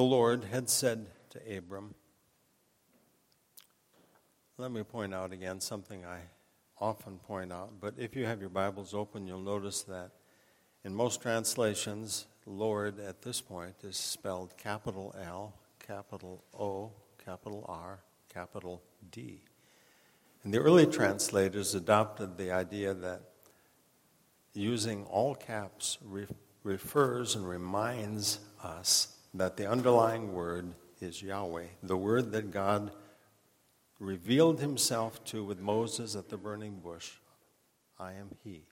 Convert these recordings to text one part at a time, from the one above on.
the Lord had said to Abram, let me point out again something I often point out, but if you have your Bibles open, you'll notice that in most translations, Lord at this point is spelled capital L, capital O, capital R, capital D. And the early translators adopted the idea that using all caps re- refers and reminds us that the underlying word is Yahweh, the word that God revealed himself to with Moses at the burning bush. I am He.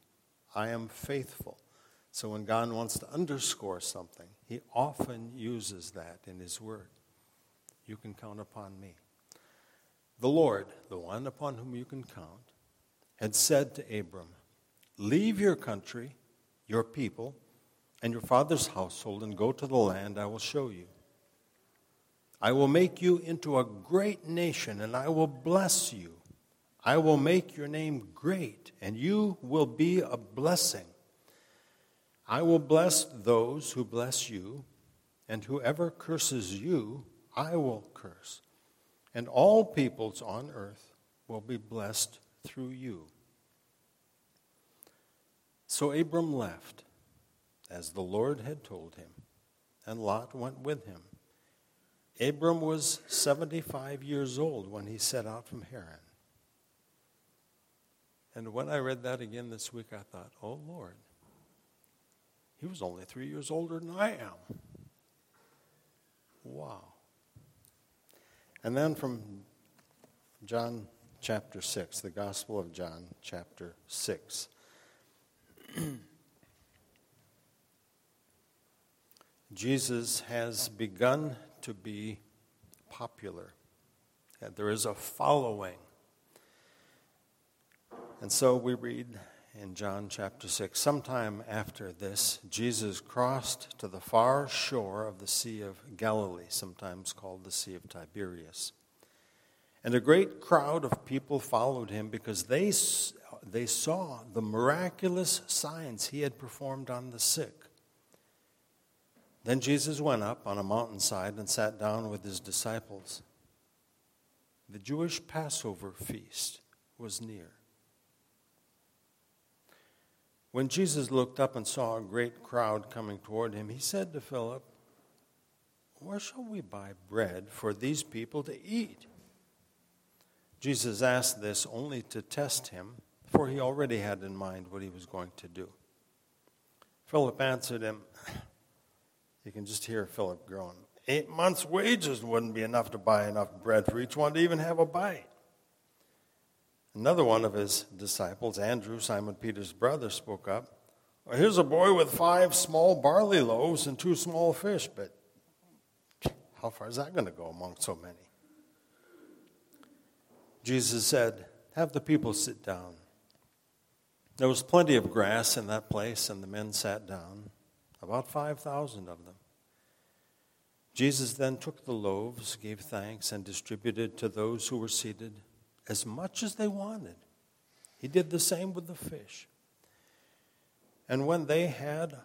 I am faithful. So when God wants to underscore something, He often uses that in His Word. You can count upon me. The Lord, the one upon whom you can count, had said to Abram, Leave your country, your people, and your father's household, and go to the land I will show you. I will make you into a great nation, and I will bless you. I will make your name great, and you will be a blessing. I will bless those who bless you, and whoever curses you, I will curse. And all peoples on earth will be blessed through you. So Abram left, as the Lord had told him, and Lot went with him. Abram was 75 years old when he set out from Haran. And when I read that again this week, I thought, oh Lord, he was only three years older than I am. Wow. And then from John chapter 6, the Gospel of John chapter 6. Jesus has begun to be popular. and There is a following. And so we read in John chapter 6 sometime after this, Jesus crossed to the far shore of the Sea of Galilee, sometimes called the Sea of Tiberias. And a great crowd of people followed him because they, they saw the miraculous signs he had performed on the sick. Then Jesus went up on a mountainside and sat down with his disciples. The Jewish Passover feast was near. When Jesus looked up and saw a great crowd coming toward him, he said to Philip, Where shall we buy bread for these people to eat? Jesus asked this only to test him, for he already had in mind what he was going to do. Philip answered him, you can just hear Philip groan. Eight months' wages wouldn't be enough to buy enough bread for each one to even have a bite. Another one of his disciples, Andrew, Simon Peter's brother, spoke up. Well, here's a boy with five small barley loaves and two small fish, but how far is that going to go among so many? Jesus said, Have the people sit down. There was plenty of grass in that place, and the men sat down, about 5,000 of them. Jesus then took the loaves, gave thanks, and distributed to those who were seated as much as they wanted. He did the same with the fish. And when they had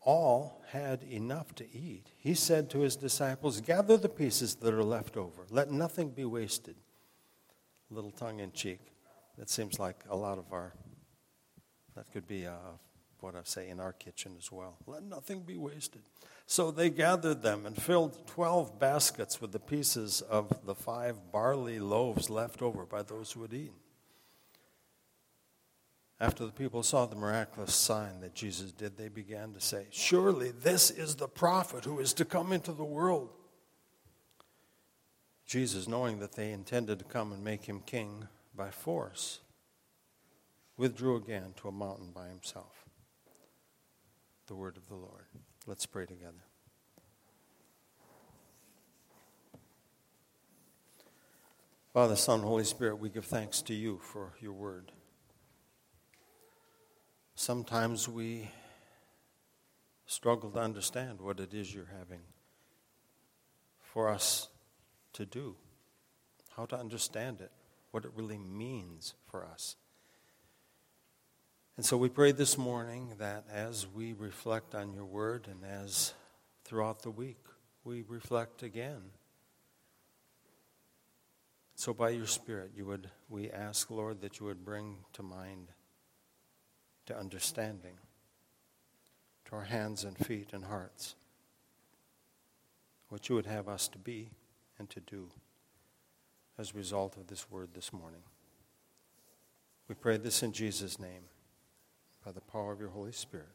all had enough to eat, he said to his disciples, Gather the pieces that are left over. Let nothing be wasted. A little tongue in cheek. That seems like a lot of our, that could be uh, what I say in our kitchen as well. Let nothing be wasted. So they gathered them and filled twelve baskets with the pieces of the five barley loaves left over by those who had eaten. After the people saw the miraculous sign that Jesus did, they began to say, Surely this is the prophet who is to come into the world. Jesus, knowing that they intended to come and make him king by force, withdrew again to a mountain by himself. The word of the Lord. Let's pray together. Father, Son, Holy Spirit, we give thanks to you for your word. Sometimes we struggle to understand what it is you're having for us to do, how to understand it, what it really means for us. And so we pray this morning that as we reflect on your word and as throughout the week we reflect again. So, by your Spirit, you would, we ask, Lord, that you would bring to mind, to understanding, to our hands and feet and hearts, what you would have us to be and to do as a result of this word this morning. We pray this in Jesus' name, by the power of your Holy Spirit.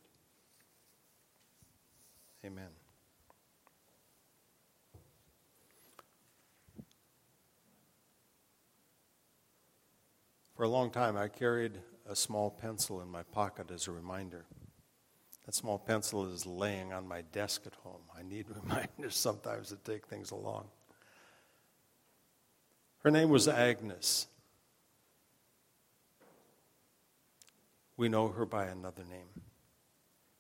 Amen. For a long time, I carried a small pencil in my pocket as a reminder. That small pencil is laying on my desk at home. I need reminders sometimes to take things along. Her name was Agnes. We know her by another name.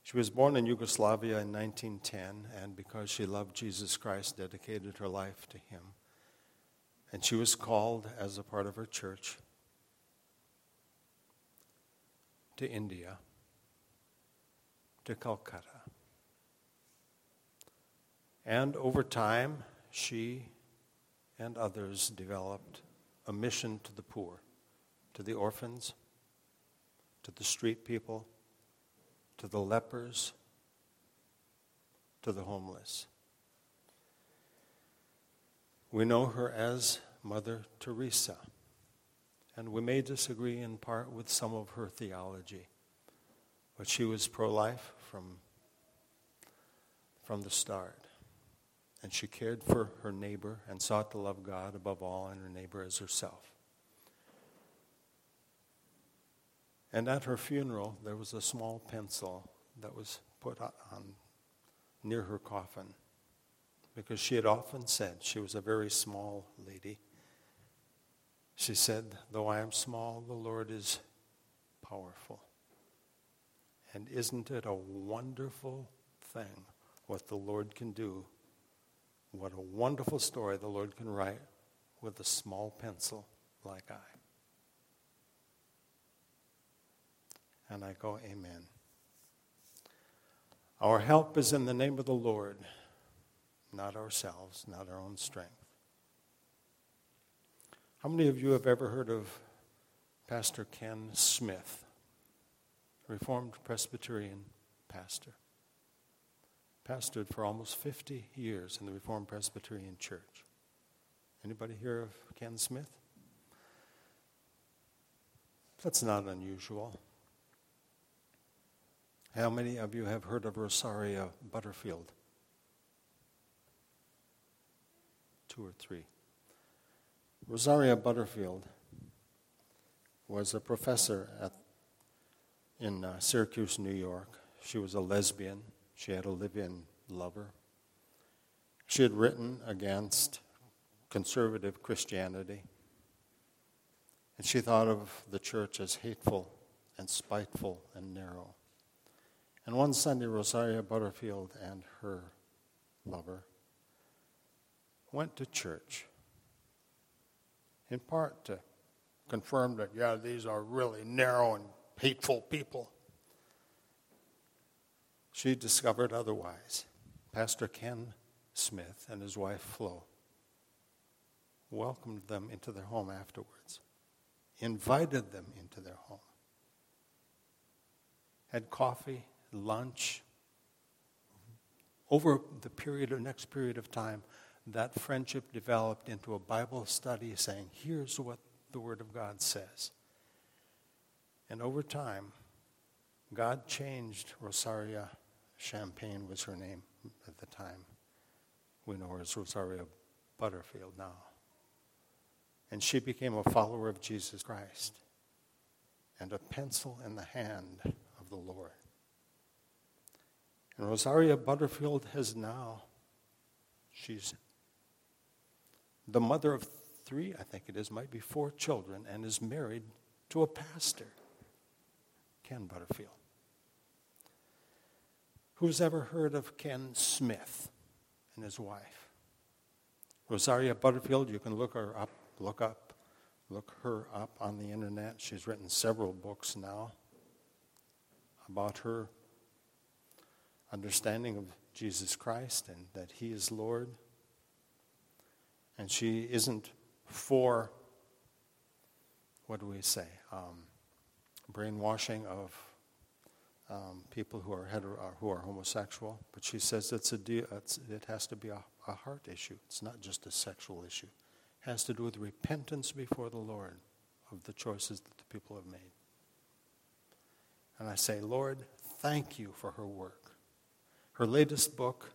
She was born in Yugoslavia in 1910, and because she loved Jesus Christ, dedicated her life to Him. And she was called as a part of her church to India, to Calcutta. And over time, she and others developed a mission to the poor, to the orphans, to the street people, to the lepers, to the homeless. We know her as Mother Teresa. And we may disagree in part with some of her theology, but she was pro life from, from the start. And she cared for her neighbor and sought to love God above all and her neighbor as herself. And at her funeral, there was a small pencil that was put on near her coffin because she had often said she was a very small lady she said, Though I am small, the Lord is powerful. And isn't it a wonderful thing what the Lord can do? What a wonderful story the Lord can write with a small pencil like I. And I go, Amen. Our help is in the name of the Lord, not ourselves, not our own strength. How many of you have ever heard of Pastor Ken Smith, Reformed Presbyterian pastor? Pastored for almost 50 years in the Reformed Presbyterian Church. Anybody hear of Ken Smith? That's not unusual. How many of you have heard of Rosaria Butterfield? Two or three. Rosaria Butterfield was a professor at, in uh, Syracuse, New York. She was a lesbian. She had a live in lover. She had written against conservative Christianity. And she thought of the church as hateful and spiteful and narrow. And one Sunday, Rosaria Butterfield and her lover went to church in part to confirm that, yeah, these are really narrow and hateful people. She discovered otherwise. Pastor Ken Smith and his wife Flo welcomed them into their home afterwards, invited them into their home, had coffee, lunch. Over the period, of next period of time, that friendship developed into a Bible study saying, here's what the Word of God says. And over time, God changed Rosaria Champagne was her name at the time. We know her as Rosaria Butterfield now. And she became a follower of Jesus Christ and a pencil in the hand of the Lord. And Rosaria Butterfield has now, she's the mother of three, I think it is, might be four children, and is married to a pastor, Ken Butterfield. Who's ever heard of Ken Smith and his wife? Rosaria Butterfield, you can look her up, look up, look her up on the internet. She's written several books now about her understanding of Jesus Christ and that He is Lord. And she isn't for, what do we say, um, brainwashing of um, people who are, hetero, uh, who are homosexual. But she says it's a de- it's, it has to be a, a heart issue. It's not just a sexual issue. It has to do with repentance before the Lord of the choices that the people have made. And I say, Lord, thank you for her work. Her latest book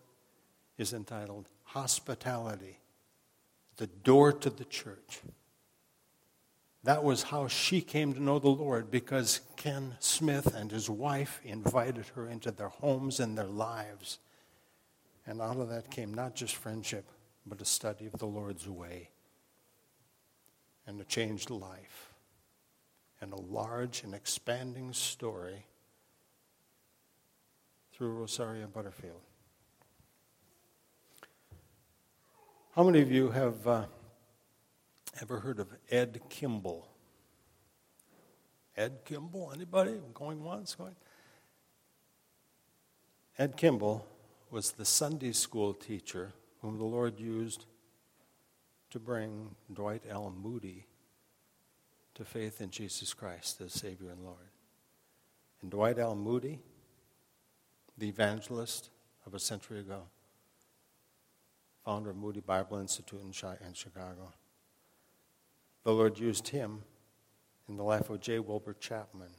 is entitled Hospitality The Door to the Church. That was how she came to know the Lord because Ken Smith and his wife invited her into their homes and their lives. And out of that came not just friendship, but a study of the Lord's way and a changed life and a large and expanding story through Rosaria Butterfield. How many of you have uh, ever heard of Ed Kimball? Ed Kimball? Anybody? Going once? Going? Ed Kimball was the Sunday school teacher whom the Lord used to bring Dwight L. Moody to faith in Jesus Christ as Savior and Lord. And Dwight L. Moody, the evangelist of a century ago, founder of Moody Bible Institute in Chicago. The Lord used him in the life of J. Wilbur Chapman,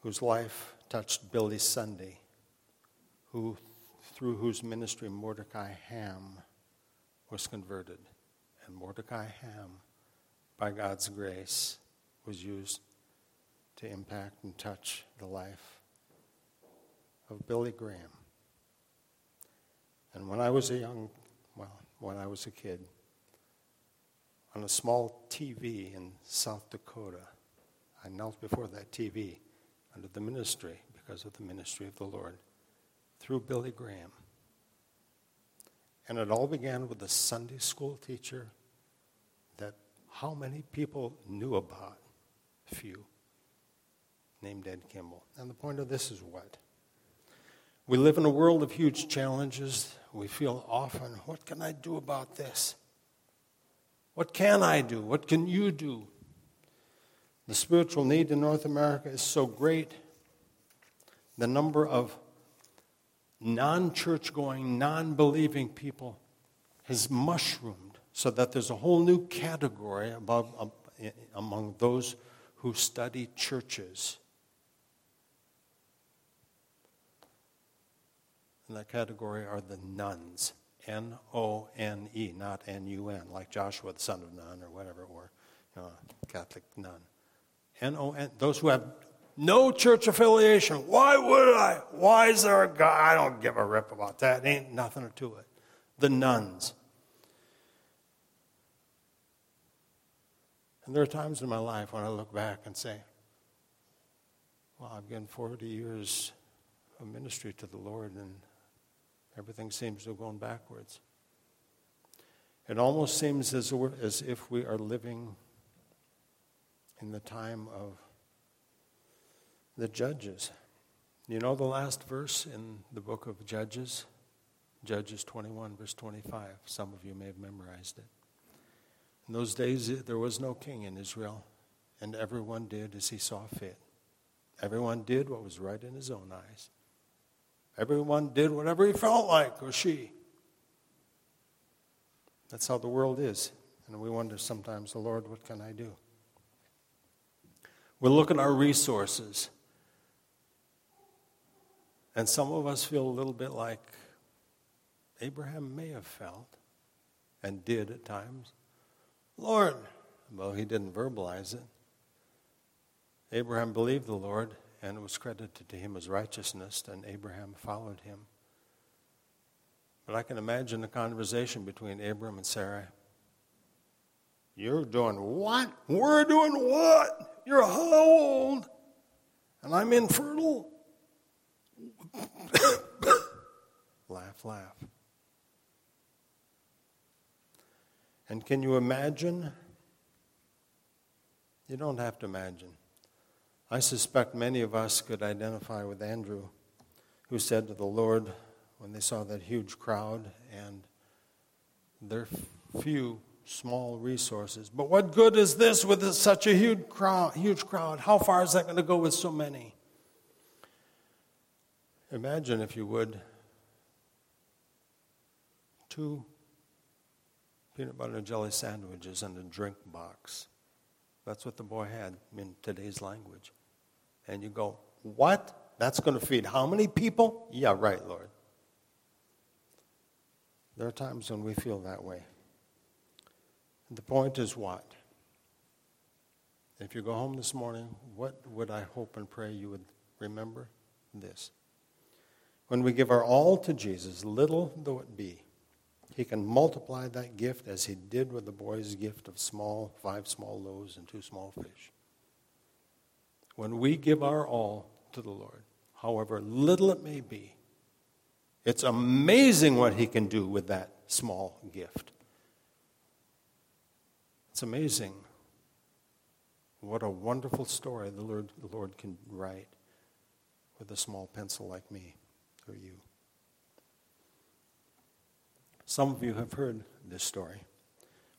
whose life touched Billy Sunday, who, through whose ministry Mordecai Ham was converted. And Mordecai Ham, by God's grace, was used to impact and touch the life of Billy Graham. And when I was a young, well, when I was a kid, on a small TV in South Dakota, I knelt before that TV under the ministry, because of the ministry of the Lord, through Billy Graham. And it all began with a Sunday school teacher that how many people knew about? Few. Named Ed Kimball. And the point of this is what? We live in a world of huge challenges. We feel often, what can I do about this? What can I do? What can you do? The spiritual need in North America is so great. The number of non church going, non believing people has mushroomed so that there's a whole new category above, uh, among those who study churches. In that category are the nuns. N O N E, not N U N, like Joshua, the son of Nun, or whatever, or you know, Catholic nun. N O N, those who have no church affiliation. Why would I? Why is there a God? I don't give a rip about that. Ain't nothing to it. The nuns. And there are times in my life when I look back and say, well, I've given 40 years of ministry to the Lord, and Everything seems to have gone backwards. It almost seems as, as if we are living in the time of the judges. You know the last verse in the book of Judges? Judges 21, verse 25. Some of you may have memorized it. In those days, there was no king in Israel, and everyone did as he saw fit. Everyone did what was right in his own eyes. Everyone did whatever he felt like, or she. That's how the world is. And we wonder sometimes, Lord, what can I do? We look at our resources. And some of us feel a little bit like Abraham may have felt and did at times. Lord, well, he didn't verbalize it. Abraham believed the Lord and it was credited to him as righteousness, and Abraham followed him. But I can imagine the conversation between Abram and Sarah. You're doing what? We're doing what? You're how old? And I'm infertile? laugh, laugh. And can you imagine? You don't have to imagine. I suspect many of us could identify with Andrew, who said to the Lord, when they saw that huge crowd and their few small resources. But what good is this with such a huge crowd? Huge crowd? How far is that going to go with so many? Imagine, if you would, two peanut butter and jelly sandwiches and a drink box. That's what the boy had in today's language. And you go, What? That's going to feed how many people? Yeah, right, Lord. There are times when we feel that way. And the point is what? If you go home this morning, what would I hope and pray you would remember? This. When we give our all to Jesus, little though it be, he can multiply that gift as he did with the boy's gift of small, five small loaves and two small fish. When we give our all to the Lord, however little it may be, it's amazing what he can do with that small gift. It's amazing what a wonderful story the Lord, the Lord can write with a small pencil like me or you. Some of you have heard this story.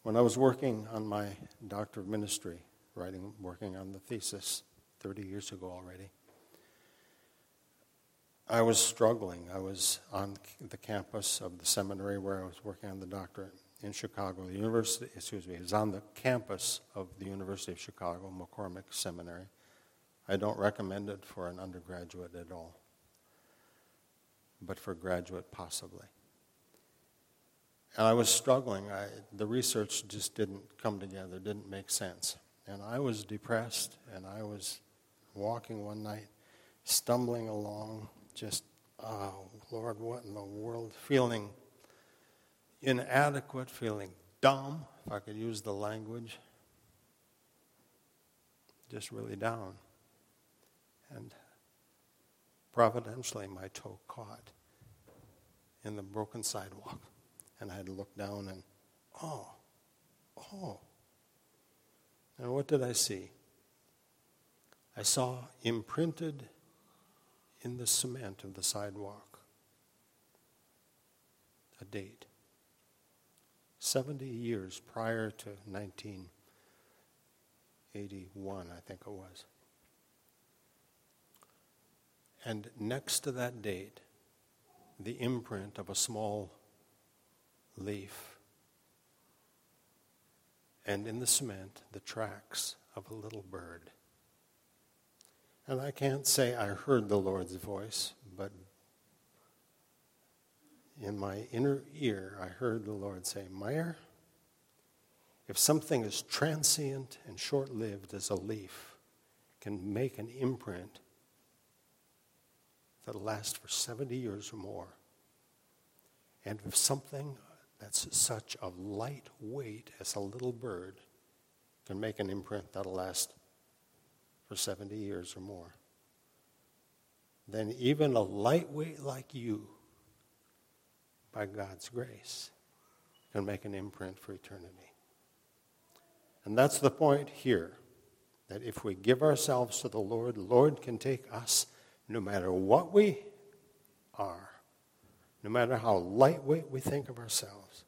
When I was working on my Doctor of Ministry, writing, working on the thesis 30 years ago already, I was struggling. I was on the campus of the seminary where I was working on the doctorate in Chicago. The university, excuse me, is on the campus of the University of Chicago, McCormick Seminary. I don't recommend it for an undergraduate at all, but for graduate possibly. And I was struggling. I, the research just didn't come together, didn't make sense. And I was depressed, and I was walking one night, stumbling along, just, oh, Lord, what in the world? Feeling inadequate, feeling dumb, if I could use the language. Just really down. And providentially, my toe caught in the broken sidewalk and I had to look down and, oh, oh. And what did I see? I saw imprinted in the cement of the sidewalk a date. 70 years prior to 1981, I think it was. And next to that date, the imprint of a small leaf, and in the cement, the tracks of a little bird. And I can't say I heard the Lord's voice, but in my inner ear, I heard the Lord say, Meyer, if something as transient and short lived as a leaf can make an imprint that lasts for 70 years or more, and if something that's such a light weight as a little bird can make an imprint that'll last for 70 years or more. Then even a lightweight like you, by God's grace, can make an imprint for eternity. And that's the point here that if we give ourselves to the Lord, the Lord can take us no matter what we are no matter how lightweight we think of ourselves.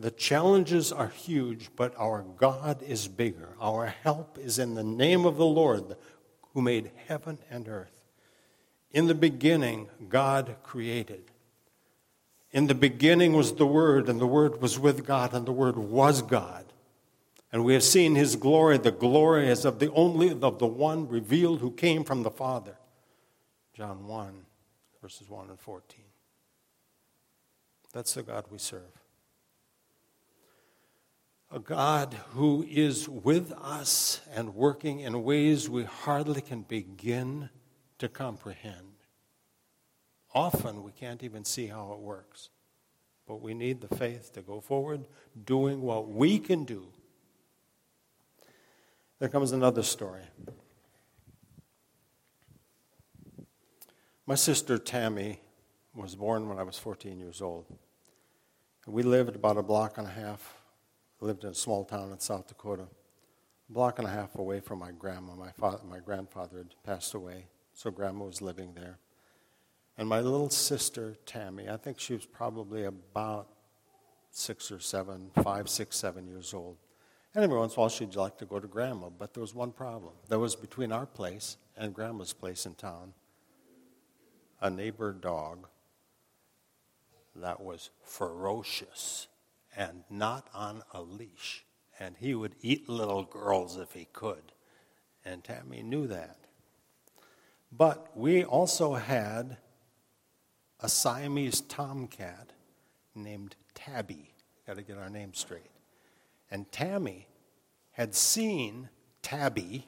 The challenges are huge, but our God is bigger. Our help is in the name of the Lord who made heaven and earth. In the beginning, God created. In the beginning was the Word, and the Word was with God, and the Word was God. And we have seen his glory. The glory is of the only of the one revealed who came from the Father. John 1, verses 1 and 14. That's the God we serve. A God who is with us and working in ways we hardly can begin to comprehend. Often we can't even see how it works, but we need the faith to go forward doing what we can do. There comes another story. My sister Tammy was born when I was 14 years old. We lived about a block and a half, lived in a small town in South Dakota, a block and a half away from my grandma. My, father, my grandfather had passed away, so grandma was living there. And my little sister, Tammy, I think she was probably about six or seven, five, six, seven years old. And every once in a while, she'd like to go to Grandma, but there was one problem. There was between our place and Grandma's place in town a neighbor dog that was ferocious and not on a leash. And he would eat little girls if he could. And Tammy knew that. But we also had a Siamese tomcat named Tabby. Got to get our name straight. And Tammy had seen Tabby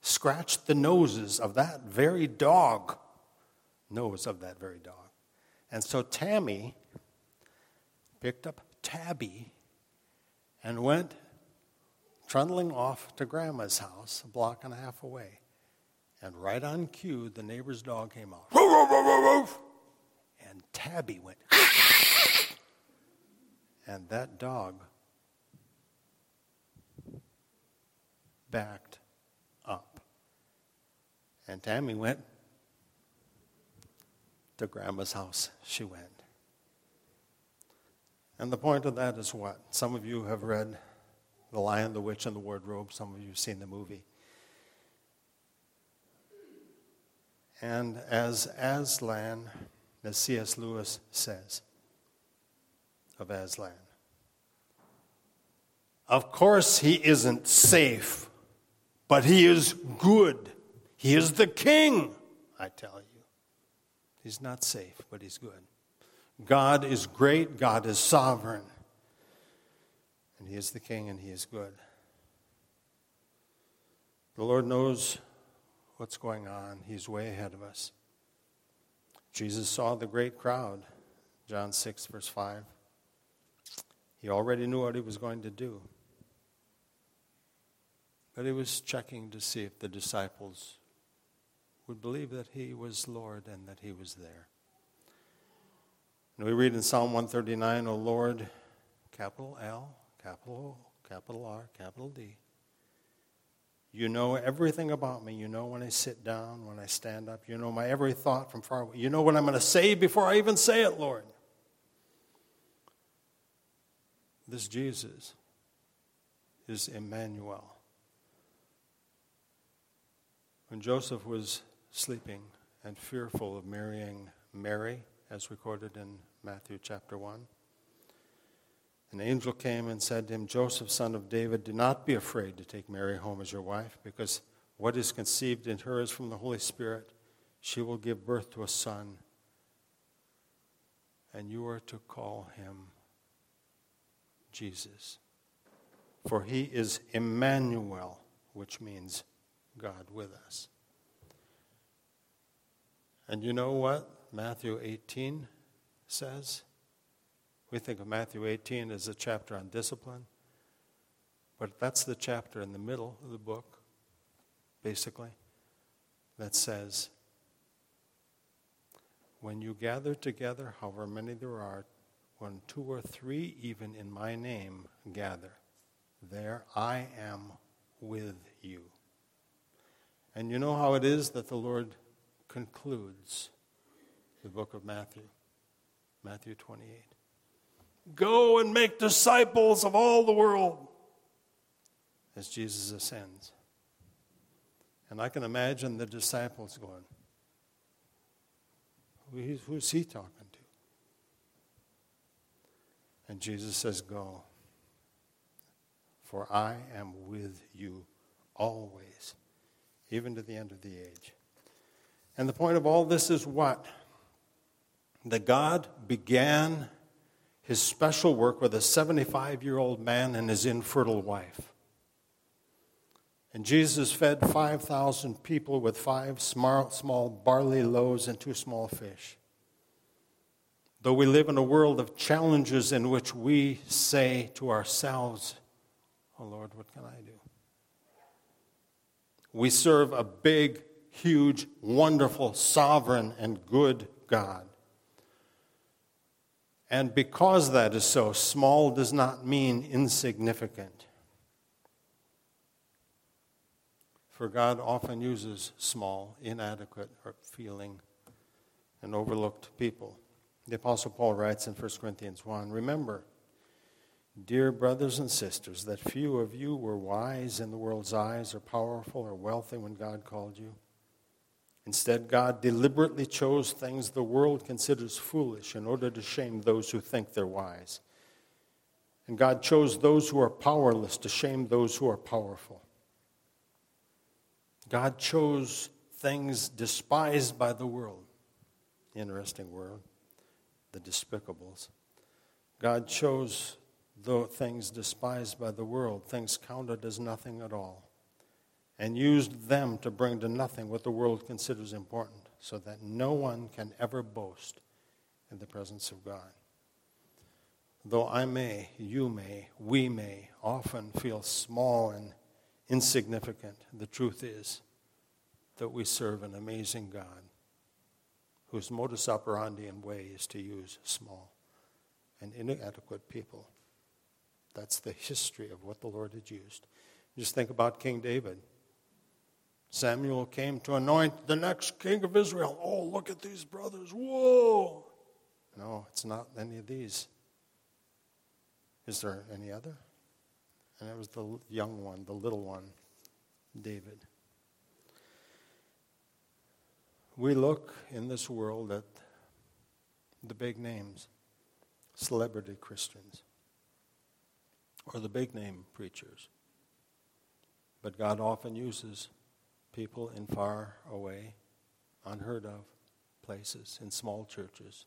scratch the noses of that very dog, nose of that very dog. And so Tammy picked up Tabby and went trundling off to Grandma's house, a block and a half away. And right on cue, the neighbor's dog came out. And Tabby went. and that dog backed up. And Tammy went to Grandma's house. She went. And the point of that is what? Some of you have read The Lion, the Witch, and the Wardrobe. Some of you have seen the movie. And as Aslan, as C.S. Lewis says of Aslan, of course he isn't safe, but he is good. He is the king, I tell you. He's not safe, but he's good. God is great, God is sovereign, and he is the king and he is good. The Lord knows what's going on. He's way ahead of us. Jesus saw the great crowd, John 6, verse 5. He already knew what he was going to do. But he was checking to see if the disciples would believe that he was Lord and that he was there. And we read in Psalm 139, O Lord, capital L, capital O, capital R, capital D you know everything about me. You know when I sit down, when I stand up. You know my every thought from far away. You know what I'm going to say before I even say it, Lord. This Jesus is Emmanuel. When Joseph was sleeping and fearful of marrying Mary, as recorded in Matthew chapter 1, an angel came and said to him, Joseph, son of David, do not be afraid to take Mary home as your wife, because what is conceived in her is from the Holy Spirit. She will give birth to a son, and you are to call him Jesus. For he is Emmanuel, which means God with us. And you know what Matthew 18 says? We think of Matthew 18 as a chapter on discipline, but that's the chapter in the middle of the book, basically, that says, When you gather together, however many there are, when two or three, even in my name, gather, there I am with you. And you know how it is that the Lord concludes the book of Matthew? Matthew 28. Go and make disciples of all the world as Jesus ascends. And I can imagine the disciples going, Who's he talking to? And Jesus says, Go, for I am with you always, even to the end of the age. And the point of all this is what? That God began his special work with a 75 year old man and his infertile wife. And Jesus fed 5,000 people with five small, small barley loaves and two small fish. Though we live in a world of challenges in which we say to ourselves, Oh Lord, what can I do? We serve a big, huge, wonderful, sovereign, and good God. And because that is so, small does not mean insignificant. For God often uses small, inadequate, or feeling and overlooked people. The Apostle Paul writes in 1 Corinthians 1 Remember, dear brothers and sisters, that few of you were wise in the world's eyes, or powerful, or wealthy when God called you. Instead, God deliberately chose things the world considers foolish in order to shame those who think they're wise. And God chose those who are powerless to shame those who are powerful. God chose things despised by the world. Interesting word, the despicables. God chose the things despised by the world, things counted as nothing at all and used them to bring to nothing what the world considers important, so that no one can ever boast in the presence of God. Though I may, you may, we may often feel small and insignificant, the truth is that we serve an amazing God whose modus operandi and way is to use small and inadequate people. That's the history of what the Lord had used. Just think about King David. Samuel came to anoint the next king of Israel. Oh, look at these brothers. Whoa. No, it's not any of these. Is there any other? And it was the young one, the little one, David. We look in this world at the big names, celebrity Christians, or the big name preachers. But God often uses people in far away, unheard of places, in small churches.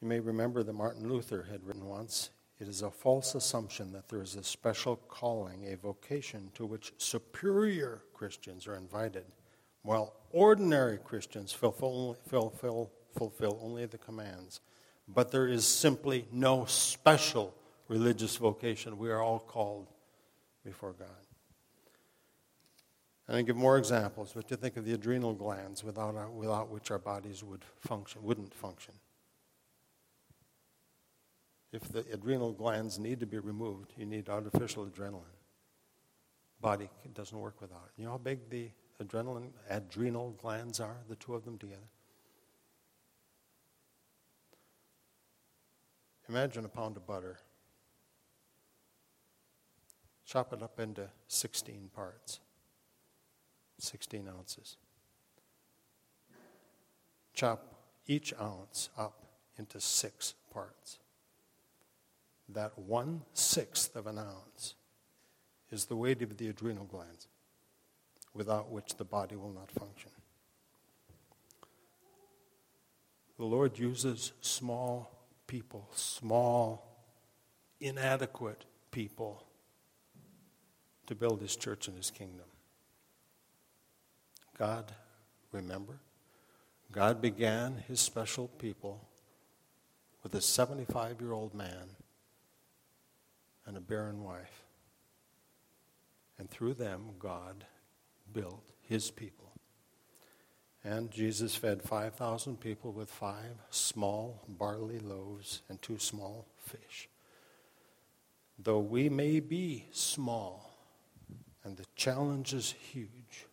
You may remember that Martin Luther had written once it is a false assumption that there is a special calling, a vocation to which superior Christians are invited, while ordinary Christians fulfill, fulfill, fulfill only the commands. But there is simply no special religious vocation. We are all called before God. And I give more examples, but you think of the adrenal glands without, our, without which our bodies would function, wouldn't function. If the adrenal glands need to be removed, you need artificial adrenaline. Body doesn't work without it. You know how big the adrenaline, adrenal glands are, the two of them together? Imagine a pound of butter. Chop it up into 16 parts. 16 ounces. Chop each ounce up into six parts. That one sixth of an ounce is the weight of the adrenal glands, without which the body will not function. The Lord uses small people, small, inadequate people, to build his church and his kingdom. God, remember, God began his special people with a 75 year old man and a barren wife. And through them, God built his people. And Jesus fed 5,000 people with five small barley loaves and two small fish. Though we may be small and the challenge is huge,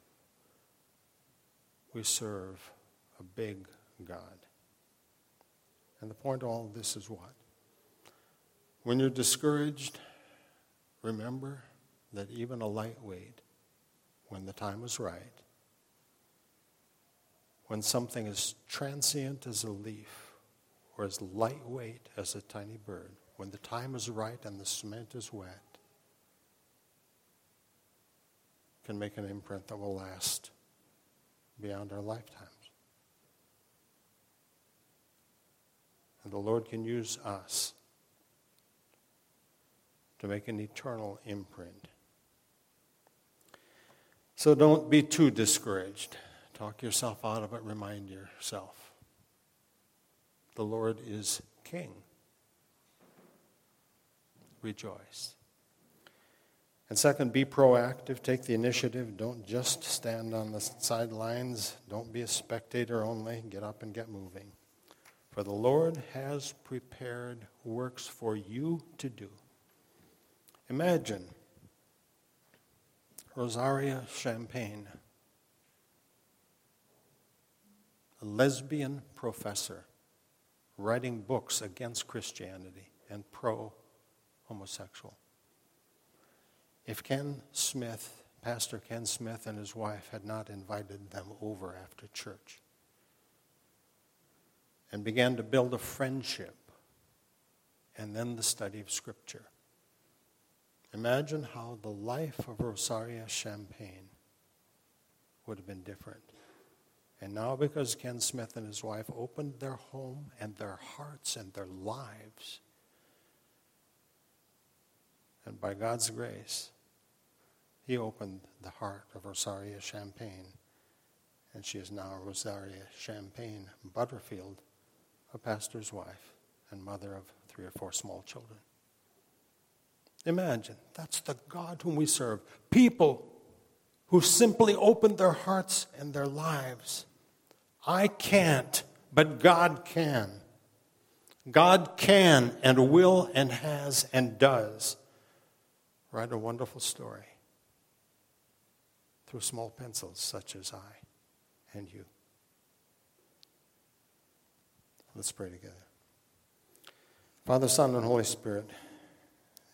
we serve a big God. And the point of all of this is what? When you're discouraged, remember that even a lightweight, when the time is right, when something as transient as a leaf or as lightweight as a tiny bird, when the time is right and the cement is wet, can make an imprint that will last beyond our lifetimes. And the Lord can use us to make an eternal imprint. So don't be too discouraged. Talk yourself out of it, remind yourself. The Lord is King. Rejoice. And second, be proactive, take the initiative. Don't just stand on the sidelines. Don't be a spectator only. Get up and get moving. For the Lord has prepared works for you to do. Imagine Rosaria Champagne a lesbian professor writing books against Christianity and pro homosexual. If Ken Smith, Pastor Ken Smith, and his wife had not invited them over after church and began to build a friendship and then the study of Scripture, imagine how the life of Rosaria Champagne would have been different. And now, because Ken Smith and his wife opened their home and their hearts and their lives, and by God's grace, he opened the heart of Rosaria Champagne. And she is now Rosaria Champagne Butterfield, a pastor's wife and mother of three or four small children. Imagine, that's the God whom we serve. People who simply opened their hearts and their lives. I can't, but God can. God can and will and has and does write a wonderful story through small pencils such as I and you. Let's pray together. Father, Son, and Holy Spirit,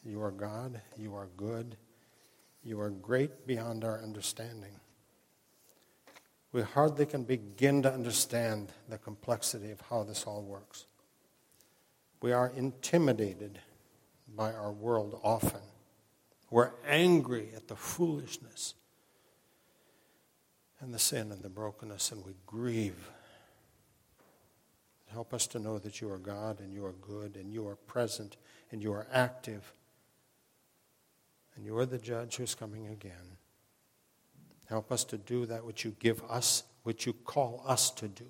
you are God, you are good. You are great beyond our understanding. We hardly can begin to understand the complexity of how this all works. We are intimidated by our world often. We're angry at the foolishness and the sin and the brokenness, and we grieve. Help us to know that you are God and you are good and you are present and you are active and you are the judge who's coming again. Help us to do that which you give us, which you call us to do.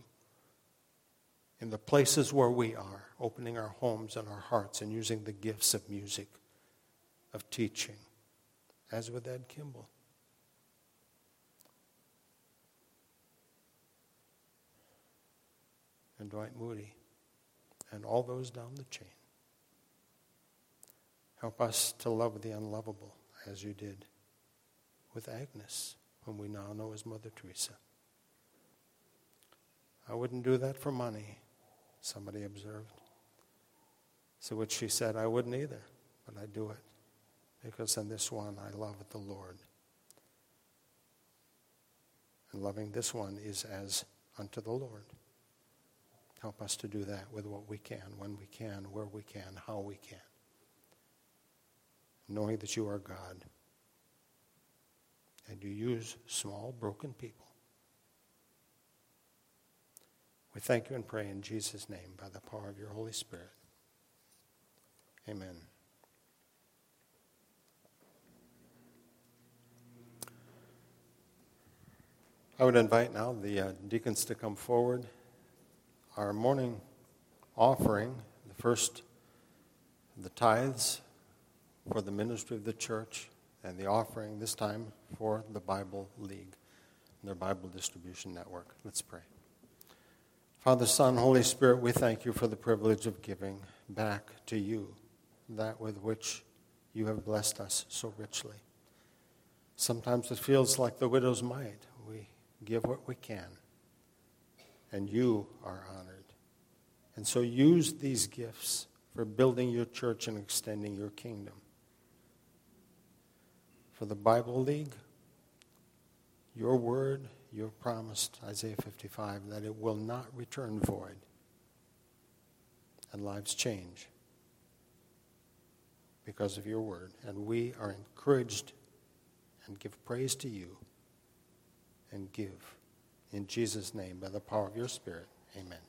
In the places where we are, opening our homes and our hearts and using the gifts of music, of teaching, as with Ed Kimball. And Dwight Moody, and all those down the chain. Help us to love the unlovable as you did with Agnes, whom we now know as Mother Teresa. I wouldn't do that for money, somebody observed. So, which she said, I wouldn't either, but I do it because in this one I love the Lord. And loving this one is as unto the Lord. Help us to do that with what we can, when we can, where we can, how we can knowing that you are God. And you use small, broken people. We thank you and pray in Jesus' name by the power of your Holy Spirit. Amen. I would invite now the uh, deacons to come forward. Our morning offering, the first, the tithes, for the ministry of the church and the offering this time for the Bible League and their Bible distribution network. Let's pray. Father, Son, Holy Spirit, we thank you for the privilege of giving back to you that with which you have blessed us so richly. Sometimes it feels like the widow's mite. Give what we can, and you are honored. And so use these gifts for building your church and extending your kingdom for the Bible League, your word, you have promised, Isaiah 55, that it will not return void. And lives change because of your word. And we are encouraged and give praise to you and give. In Jesus' name, by the power of your Spirit, amen.